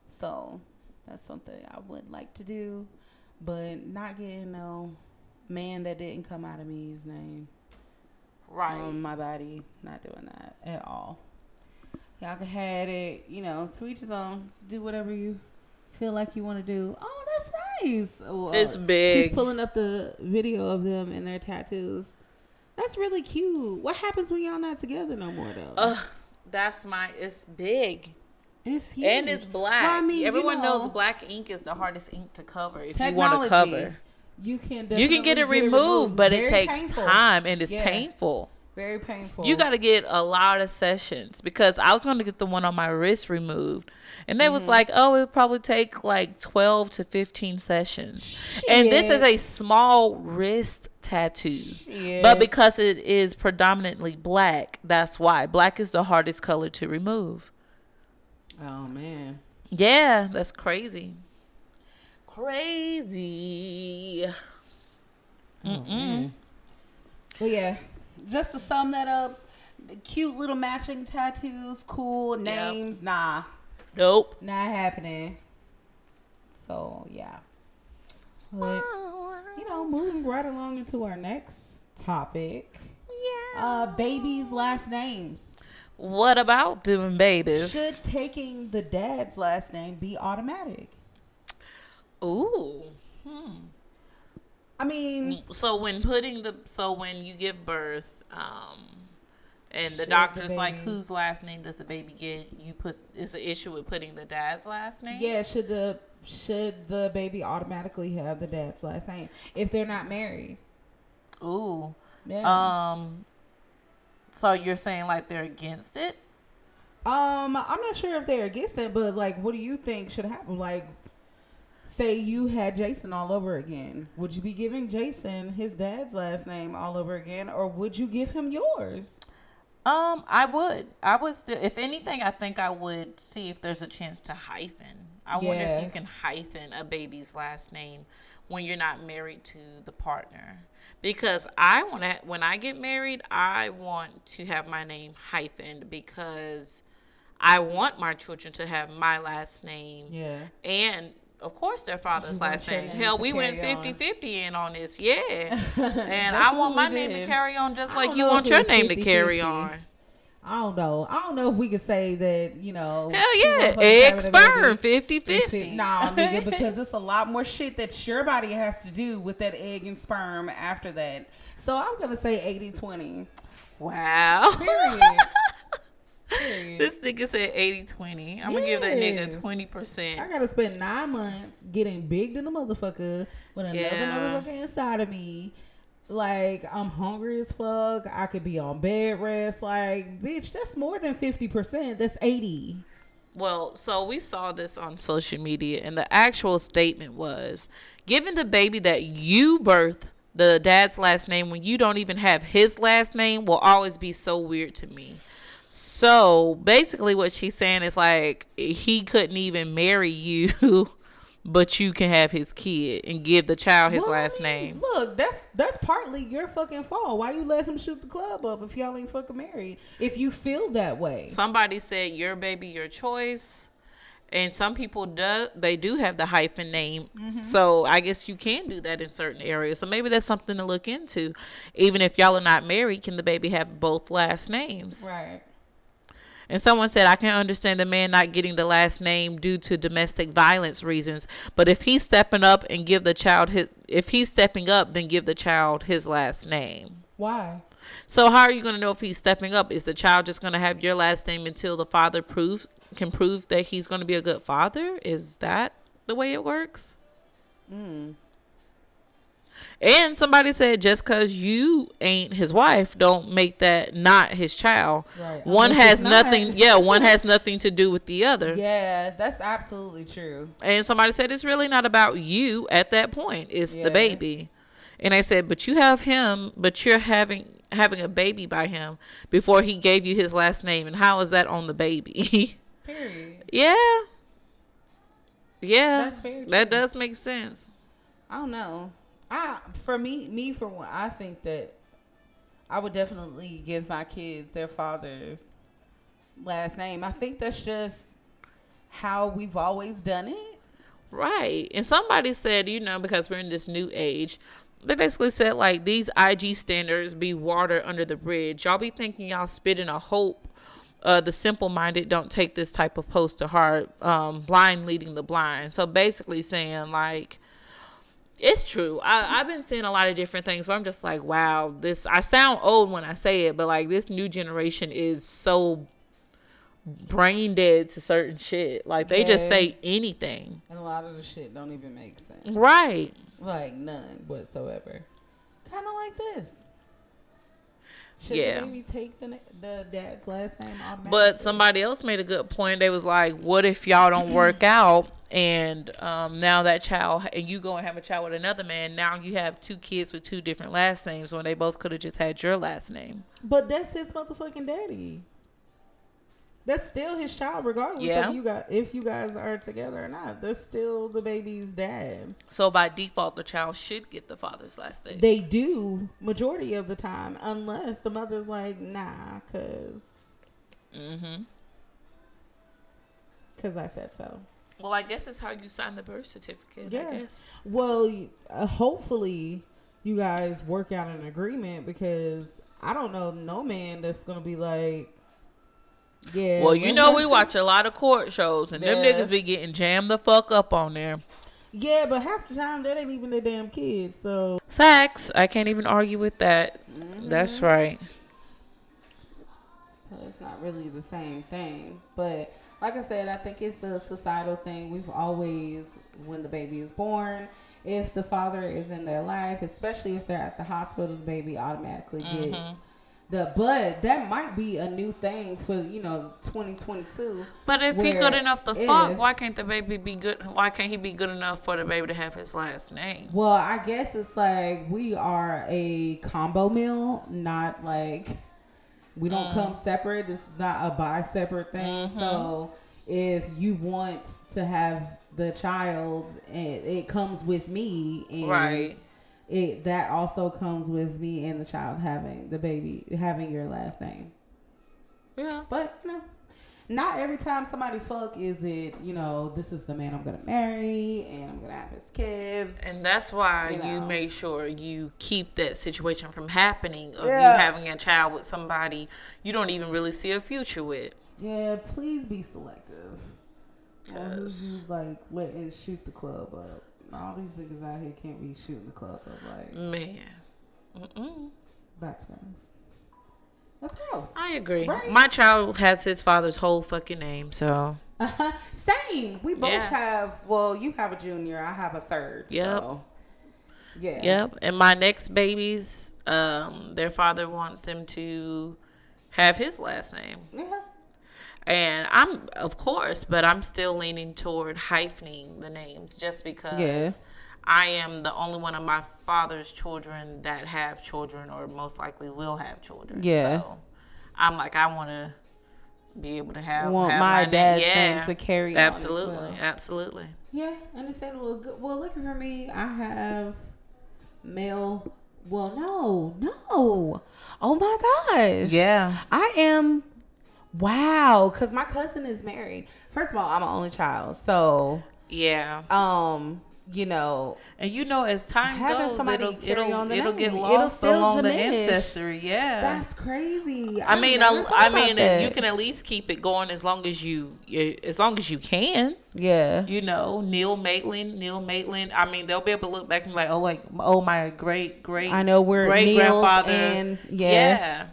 B: So that's something I would like to do, but not getting no man that didn't come out of me's name
A: right.
B: on my body. Not doing that at all. Y'all can have it, you know, to each his own. Do whatever you feel like you want to do. Oh, nice. Uh,
A: It's
B: She's pulling up the video of them and their tattoos. That's really cute. What happens when y'all not together no more though?
A: Ugh, that's my. It's big
B: it's huge.
A: and it's black.
B: Well, I mean, you
A: Everyone
B: know,
A: knows black ink is the hardest ink to cover. If you want to cover,
B: You can
A: you can get it removed, but it takes
B: painful.
A: time and it's
B: Yeah.
A: painful.
B: Very painful.
A: You got to get a lot of sessions because I was going to get the one on my wrist removed, and they
B: Mm-hmm.
A: was like, "Oh, it'll probably take like twelve to fifteen sessions." And this is a small wrist tattoo,
B: Shit.
A: but because it is predominantly black, that's why black is the hardest color to remove.
B: Oh man.
A: Yeah, that's crazy. Crazy.
B: Mm-mm. But yeah, just to sum that up, cute little matching tattoos, cool names, yep. nah.
A: Nope.
B: Not happening. So yeah. But you know, moving right along into our next topic. Yeah. Uh babies' last names.
A: What about them babies?
B: Should taking the dad's last name be automatic?
A: Ooh. Hmm.
B: I mean,
A: so when putting the so when you give birth, um, and the doctor's the like, whose last name does the baby get? You put is the issue with putting the dad's last name?
B: Yeah, should the should the baby automatically have the dad's last name if they're not married?
A: Ooh. Yeah. Um. So you're saying like they're against it?
B: Um, I'm not sure if they're against it, but like, what do you think should happen? Like, say you had Jason all over again, would you be giving Jason his dad's last name all over again, or would you give him yours?
A: Um, I would. I would still. If anything, I think I would see if there's a chance to hyphen. I yeah. wonder if you can hyphen a baby's last name when you're not married to the partner. Because I want to. When I get married, I want to have my name hyphened because I want my children to have my last name.
B: Yeah.
A: And of course their father's last name. Hell, we went 50 50 in on this. Yeah. and I want my name to carry on just like you want your name 50, to carry on.
B: I don't know. I don't know if we could say that, you know.
A: Hell yeah. Egg sperm 50 50.
B: Nah, nigga, because it's a lot more shit that your body has to do with that egg and sperm after that. So I'm going to say 80 20.
A: Wow. Period. this nigga said 80 20. I'm yes. gonna give that nigga 20%.
B: I gotta spend nine months getting big than a motherfucker with another yeah. motherfucker inside of me. Like, I'm hungry as fuck. I could be on bed rest. Like, bitch, that's more than 50%. That's 80.
A: Well, so we saw this on social media, and the actual statement was given the baby that you birth the dad's last name when you don't even have his last name will always be so weird to me. So basically, what she's saying is like he couldn't even marry you, but you can have his kid and give the child his well, last I mean,
B: name. Look, that's that's partly your fucking fault. Why you let him shoot the club up if y'all ain't fucking married? If you feel that way.
A: Somebody said your baby, your choice. And some people do they do have the hyphen name, mm-hmm. so I guess you can do that in certain areas. So maybe that's something to look into. Even if y'all are not married, can the baby have both last names?
B: Right.
A: And someone said, I can understand the man not getting the last name due to domestic violence reasons. But if he's stepping up and give the child his, if he's stepping up, then give the child his last name.
B: Why?
A: So how are you going to know if he's stepping up? Is the child just going to have your last name until the father proves can prove that he's going to be a good father? Is that the way it works?
B: Hmm.
A: And somebody said just because you ain't his wife, don't make that not his child. Right. One has nothing. yeah, one has nothing to do with the other.
B: Yeah, that's absolutely true.
A: And somebody said it's really not about you at that point. It's yeah. the baby. And I said, but you have him, but you're having having a baby by him before he gave you his last name. And how is that on the baby?
B: Period.
A: yeah. Yeah. That does make sense.
B: I don't know. I for me me for one, I think that I would definitely give my kids their father's last name. I think that's just how we've always done it.
A: Right. And somebody said, you know, because we're in this new age, they basically said like these IG standards be water under the bridge. Y'all be thinking y'all spitting a hope. Uh, the simple minded don't take this type of post to heart. Um, blind leading the blind. So basically saying like it's true. I, I've been seeing a lot of different things where I'm just like, wow, this. I sound old when I say it, but like this new generation is so brain dead to certain shit. Like they yeah. just say anything,
B: and a lot of the shit don't even make sense.
A: Right.
B: Like none whatsoever. Kind of like this. Should
A: yeah.
B: maybe take the the dad's last name
A: But somebody else made a good point. They was like, "What if y'all don't work out and um, now that child and you go and have a child with another man now you have two kids with two different last names when they both could have just had your last name
B: but that's his motherfucking daddy That's still his child, regardless
A: Yeah.
B: of you got if you guys are together or not. That's still the baby's dad.
A: So by default, the child should get the father's last name.
B: They do majority of the time, unless the mother's like, nah, cause,
A: mm-hmm.
B: cause I said so.
A: Well, I guess it's how you sign the birth certificate.
B: Yeah.
A: I guess.
B: Well, uh, hopefully you guys work out an agreement because I don't know no man that's gonna be like, yeah.
A: Well, you know we watch a lot of court shows, and them niggas be getting jammed the fuck up on there.
B: Yeah, but half the time that ain't even their damn kids. So
A: Facts. I can't even argue with that.
B: Mm-hmm.
A: That's right.
B: So it's not really the same thing. But like I said, I think it's a societal thing. We've always, when the baby is born, if the father is in their life, especially if they're at the hospital, the baby automatically
A: Mm-hmm.
B: The. But that might be a new thing for you know 2022.
A: But if he good enough to fuck, why can't the baby be good? Why can't he be good enough for the baby to have his last name?
B: Well, I guess it's like we are a combo meal, not like we don't mm. come separate. It's not a bi separate thing. Mm-hmm. So if you want to have the child, it, it comes with me, and
A: Right.
B: It that also comes with me and the child having the baby having your last name.
A: Yeah.
B: But you know, not every time somebody fuck is it. You know, this is the man I'm gonna marry and I'm gonna have his kids.
A: And that's why
B: You
A: you, make sure you keep that situation from happening of
B: Yeah.
A: you having a child with somebody you don't even really see a future with.
B: Yeah, please be selective. Or
A: Yes.
B: you like letting shoot the club up? All these niggas out here can't be shooting the club up. Like
A: Man. Mm-mm.
B: that's gross. That's gross.
A: I agree.
B: Right.
A: My child has his father's whole fucking name, so
B: Uh-huh. Same. We both
A: Yeah.
B: have. Well, you have a junior. I have a third.
A: Yep.
B: So. Yeah.
A: Yep. And my next babies, um, their father wants them to have his last name.
B: Yeah.
A: And I'm, of course, but I'm still leaning toward hyphening the names just because
B: Yeah.
A: I am the only one of my father's children that have children or most likely will have children.
B: Yeah.
A: So I'm like, I want to be able to have,
B: Want
A: have
B: my
A: name.
B: dad's
A: yeah,
B: name to carry on
A: Absolutely.
B: well.
A: Absolutely.
B: Yeah, understandable. Good. Well, looking for me, I have male. Well, no, no. Oh my gosh.
A: Yeah.
B: I am. Wow, because my cousin is married. First of all, I'm an only child, so
A: Yeah.
B: um, you know,
A: And you know, as time goes, it'll it'll it'll get
B: it'll
A: lost
B: still
A: along the ancestry. Yeah.
B: that's crazy.
A: I mean, I,
B: thought
A: I
B: about
A: mean,
B: that.
A: you can at least keep it going as long as you, as long as you can.
B: yeah,
A: You know, Neil Maitland, Neil Maitland. I mean, they'll be able to look back and be like, oh, like, oh, my great great.
B: I know we're
A: great grandfather.
B: and yeah,
A: yeah.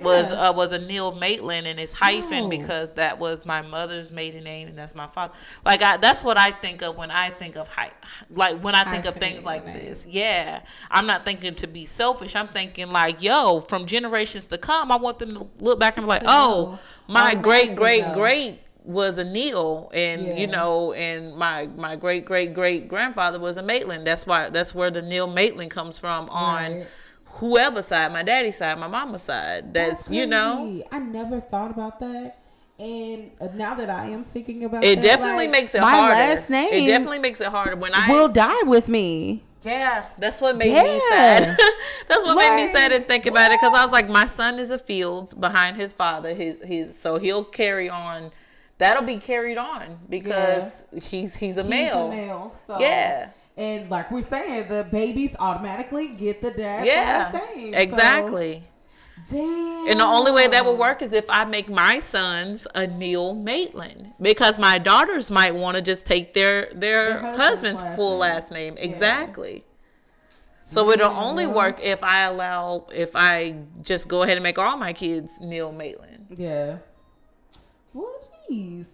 A: Was
B: Yeah.
A: uh, was a Neil Maitland and it's hyphen
B: Oh.
A: because that was my mother's maiden name and that's my father. Like I, that's what I think of when I think of hy- like when I think of things like
B: names.
A: this. Yeah, I'm not thinking to be selfish. I'm thinking like, yo, from generations to come, I want them to look back and be like, oh, my great great great was a Neil, and
B: Yeah.
A: you know, and my my great great great grandfather was a Maitland. That's why that's where the Neil Maitland comes from on
B: Right.
A: Whoever side, my daddy's side, my mama's side. That's, you know.
B: I never thought about that. And uh, now that I am thinking about
A: it
B: that,
A: definitely
B: like,
A: makes it
B: my
A: harder.
B: last name
A: it definitely makes it harder when I
B: will die with me.
A: Yeah, that's what made me sad. that's what made me sad and think about it because I was like, my son is a Fields behind his father. His his so he'll carry on. That'll be carried on because he's he's a male.
B: He's a male. So
A: Yeah.
B: And like we're saying, the babies automatically get the dad's
A: Yeah,
B: last name. So,
A: exactly.
B: damn.
A: And the only way that would work is if I make my sons a Neil Maitland, because my daughters might want to just take their their,
B: Their husband's
A: husband's,
B: last
A: full
B: name.
A: last name. Exactly. So it'll only work if I allow if I just go ahead and make all my kids Neil Maitland.
B: Yeah. Well, jeez.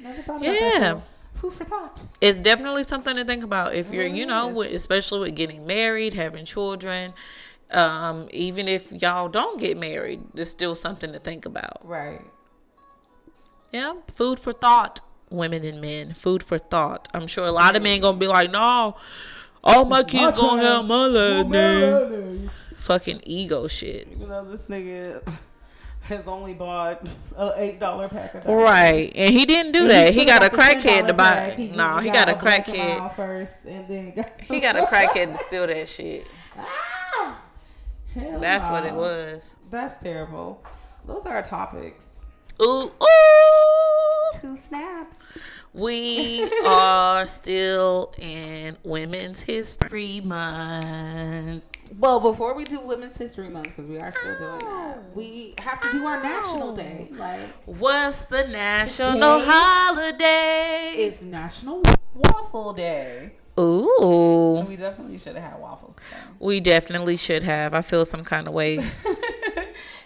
B: Never thought about
A: Yeah.
B: That. Food for thought.
A: It's definitely something to think about if you're, you know, with, especially with getting married, having children. Um, even if y'all don't get married, there's still something to think about.
B: Right.
A: Yeah, food for thought, women and men. Food for thought. I'm sure a lot of men gonna be like, no, all my kids gonna have my last name. Fucking ego shit.
B: You know, this nigga, has only bought a eight dollar pack of
A: diapers. Right, and he didn't do and that. He, he got a crackhead to buy. He, no, he, he got, got, a crackhead
B: first, and then got
A: he got a crackhead to steal that shit. Ah, That's what it was.
B: That's terrible. Those are our topics.
A: Ooh, ooh.
B: Two snaps.
A: We are still in Women's History Month.
B: Well, before we do Women's History Month, because we are still doing that, we have to do our National Day. Like,
A: what's the national holiday?
B: It's National Waffle Day.
A: Ooh.
B: So we definitely should have had waffles.
A: We definitely should have. I feel some kind of way.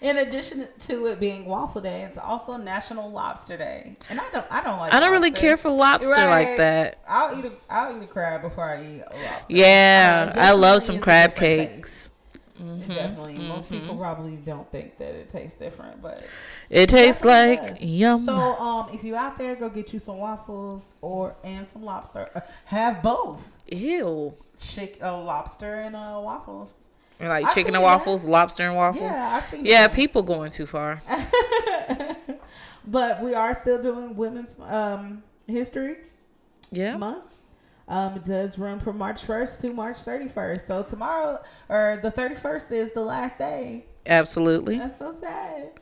B: In addition to it being Waffle Day, it's also National Lobster Day, and I don't, I don't like.
A: I don't
B: lobster.
A: really care for lobster right. like that.
B: I'll eat a, I'll eat a crab before I eat a lobster.
A: Yeah, I love some crab cakes.
B: Mm-hmm, definitely. Mm-hmm. Most people probably don't think that it tastes different, but
A: it tastes like does. yum.
B: So, um, if you out there, go get you some waffles or and some lobster. Uh, have both.
A: Ew.
B: Chick, uh, lobster and uh, waffles.
A: Like I chicken and waffles, that. lobster and waffles.
B: Yeah, I see.
A: Yeah, that. people going too far.
B: but we are still doing women's um, history.
A: Yeah.
B: Month. Um, it does run from March 1st to March 31st. So tomorrow or the 31st is the last day.
A: Absolutely.
B: That's so sad.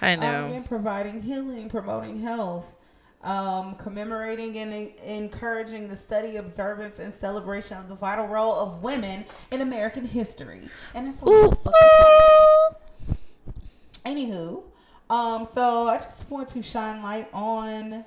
A: I know.
B: Um, and providing healing, promoting health, um, commemorating and encouraging the study, observance, and celebration of the vital role of women in American history. And that's what Anywho, um, so I just want to shine light on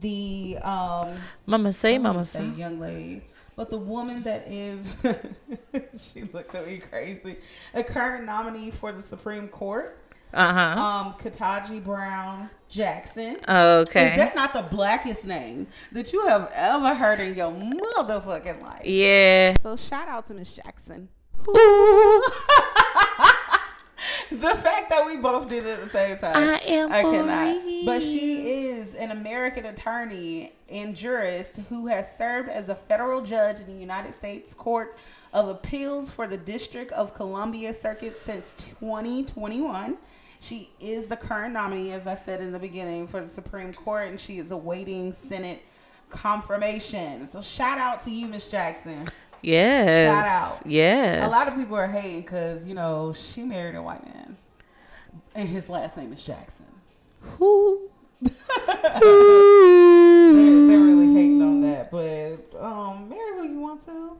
B: the um,
A: Mama say, Mama say,
B: young lady. But the woman that is, she looked at me crazy, a current nominee for the Supreme Court
A: uh-huh.
B: Um, Ketanji Brown Jackson.
A: Okay.
B: Is that not the blackest name that you have ever heard in your motherfucking life?
A: Yeah.
B: So shout out to Miss Jackson. the fact that we both did it at the same time.
A: I am. I cannot.
B: But she is an American attorney and jurist who has served as a federal judge in the United States Court of Appeals for the District of Columbia Circuit since 2021. She is the current nominee, as I said in the beginning, for the Supreme Court, and she is awaiting Senate confirmation. So shout out to you, Miss Jackson.
A: Yes.
B: Shout out.
A: Yes.
B: A lot of people are hating because you know she married a white man, and his last name is Jackson.
A: Who? they're,
B: they're, really hating on that, but um, marry who you want to.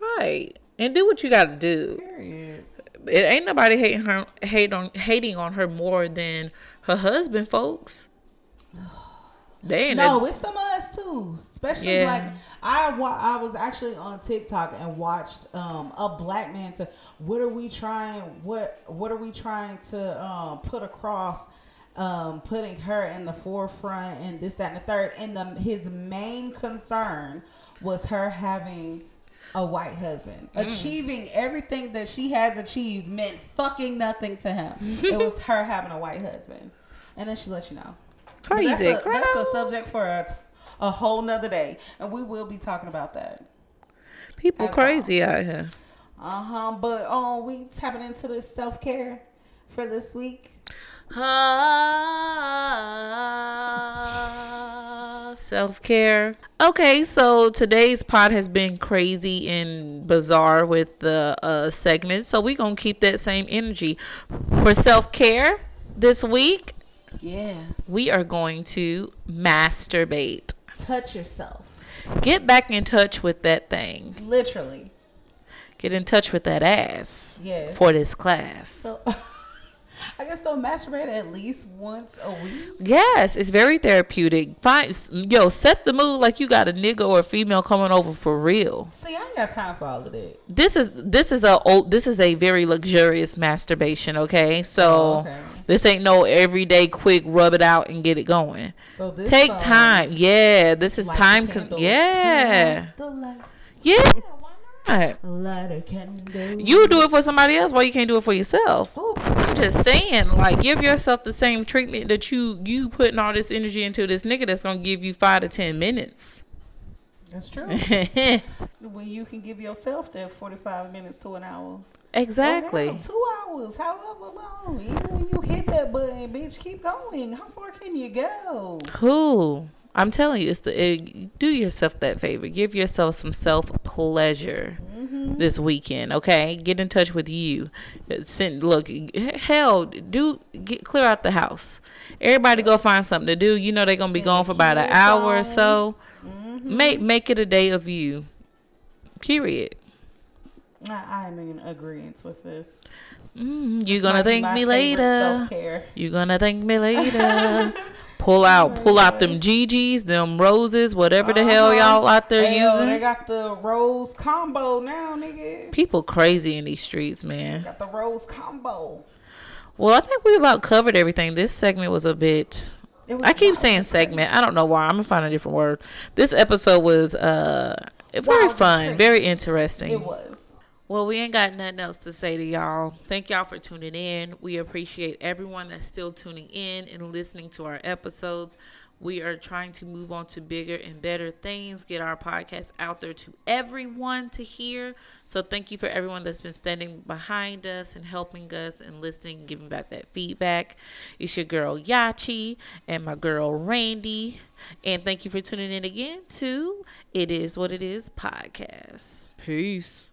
A: Right, and do what you got to do.
B: Period
A: it ain't nobody hating her hate on hating on her more than her husband, folks. They ain't
B: no, a, it's some of us too. Especially yeah. like I, I was actually on TikTok and watched um, a black man to what are we trying what what are we trying to um, put across um, putting her in the forefront and this that and the third and the, his main concern was her having a white husband. Mm. Achieving everything that she has achieved meant fucking nothing to him. it was her having a white husband. And then she let you know.
A: Crazy.
B: That's a, that's a, subject for a, a whole nother day. And we will be talking about that.
A: People crazy out here.
B: Uh huh. But oh, we tapping into the self care for this week.
A: Ah, self care. Okay, so today's pod has been crazy and bizarre with the uh, segment, so we're gonna keep that same energy for self care this week.
B: Yeah,
A: we are going to masturbate.
B: Touch yourself.
A: Get back in touch with that thing.
B: Literally.
A: Get in touch with that ass.
B: Yes.
A: For this class.
B: So- I guess they'll masturbate at least once a week.
A: Yes, it's very therapeutic. Find yo, set the mood like you got a nigga or a female coming over for real.
B: See, I ain't got time for all of that.
A: This is this is a old this is a very luxurious masturbation. Okay, so oh, okay. this ain't no everyday quick rub it out and get it going.
B: So this
A: take time. Yeah, this is time. Con- yeah. Yeah. You do it for somebody else, why you can't do it for yourself?
B: Ooh.
A: I'm just saying, like, give yourself the same treatment that you you putting all this energy into this nigga that's gonna give you five to ten minutes.
B: That's true. when you can give yourself that forty five minutes to an hour.
A: Exactly.
B: Well, hell, two hours, however long. Even when you hit that button, bitch, keep going. How far can you go?
A: Who? I'm telling you, it's the it, do yourself that favor. Give yourself some self pleasure this weekend. Okay, get in touch with you. Send look, hell, do get clear out the house. Everybody go find something to do. You know they're gonna be gone for about an hour or so. Make make it a day of you. Period.
B: I, I'm in agreement with this.
A: Mm, you gonna thank me later.
B: Self care.
A: You gonna thank me later. Pull out, pull out them GGs, them roses, whatever the hell y'all out there
B: Hell,
A: using.
B: They got the rose combo now, nigga.
A: People crazy in these streets, man.
B: Got the rose combo.
A: Well, I think we about covered everything. This segment was a bit.
B: Was
A: I keep saying segment. I don't know why. I'm gonna find a different word. This episode was uh very
B: Wild
A: fun, very interesting.
B: It was.
A: Well, we ain't got nothing else to say to y'all. Thank y'all for tuning in. We appreciate everyone that's still tuning in and listening to our episodes. We are trying to move on to bigger and better things, get our podcast out there to everyone to hear. So, thank you for everyone that's been standing behind us and helping us and listening and giving back that feedback. It's your girl Yachi and my girl Brandy. And thank you for tuning in again to It Is What It Is podcast. Peace.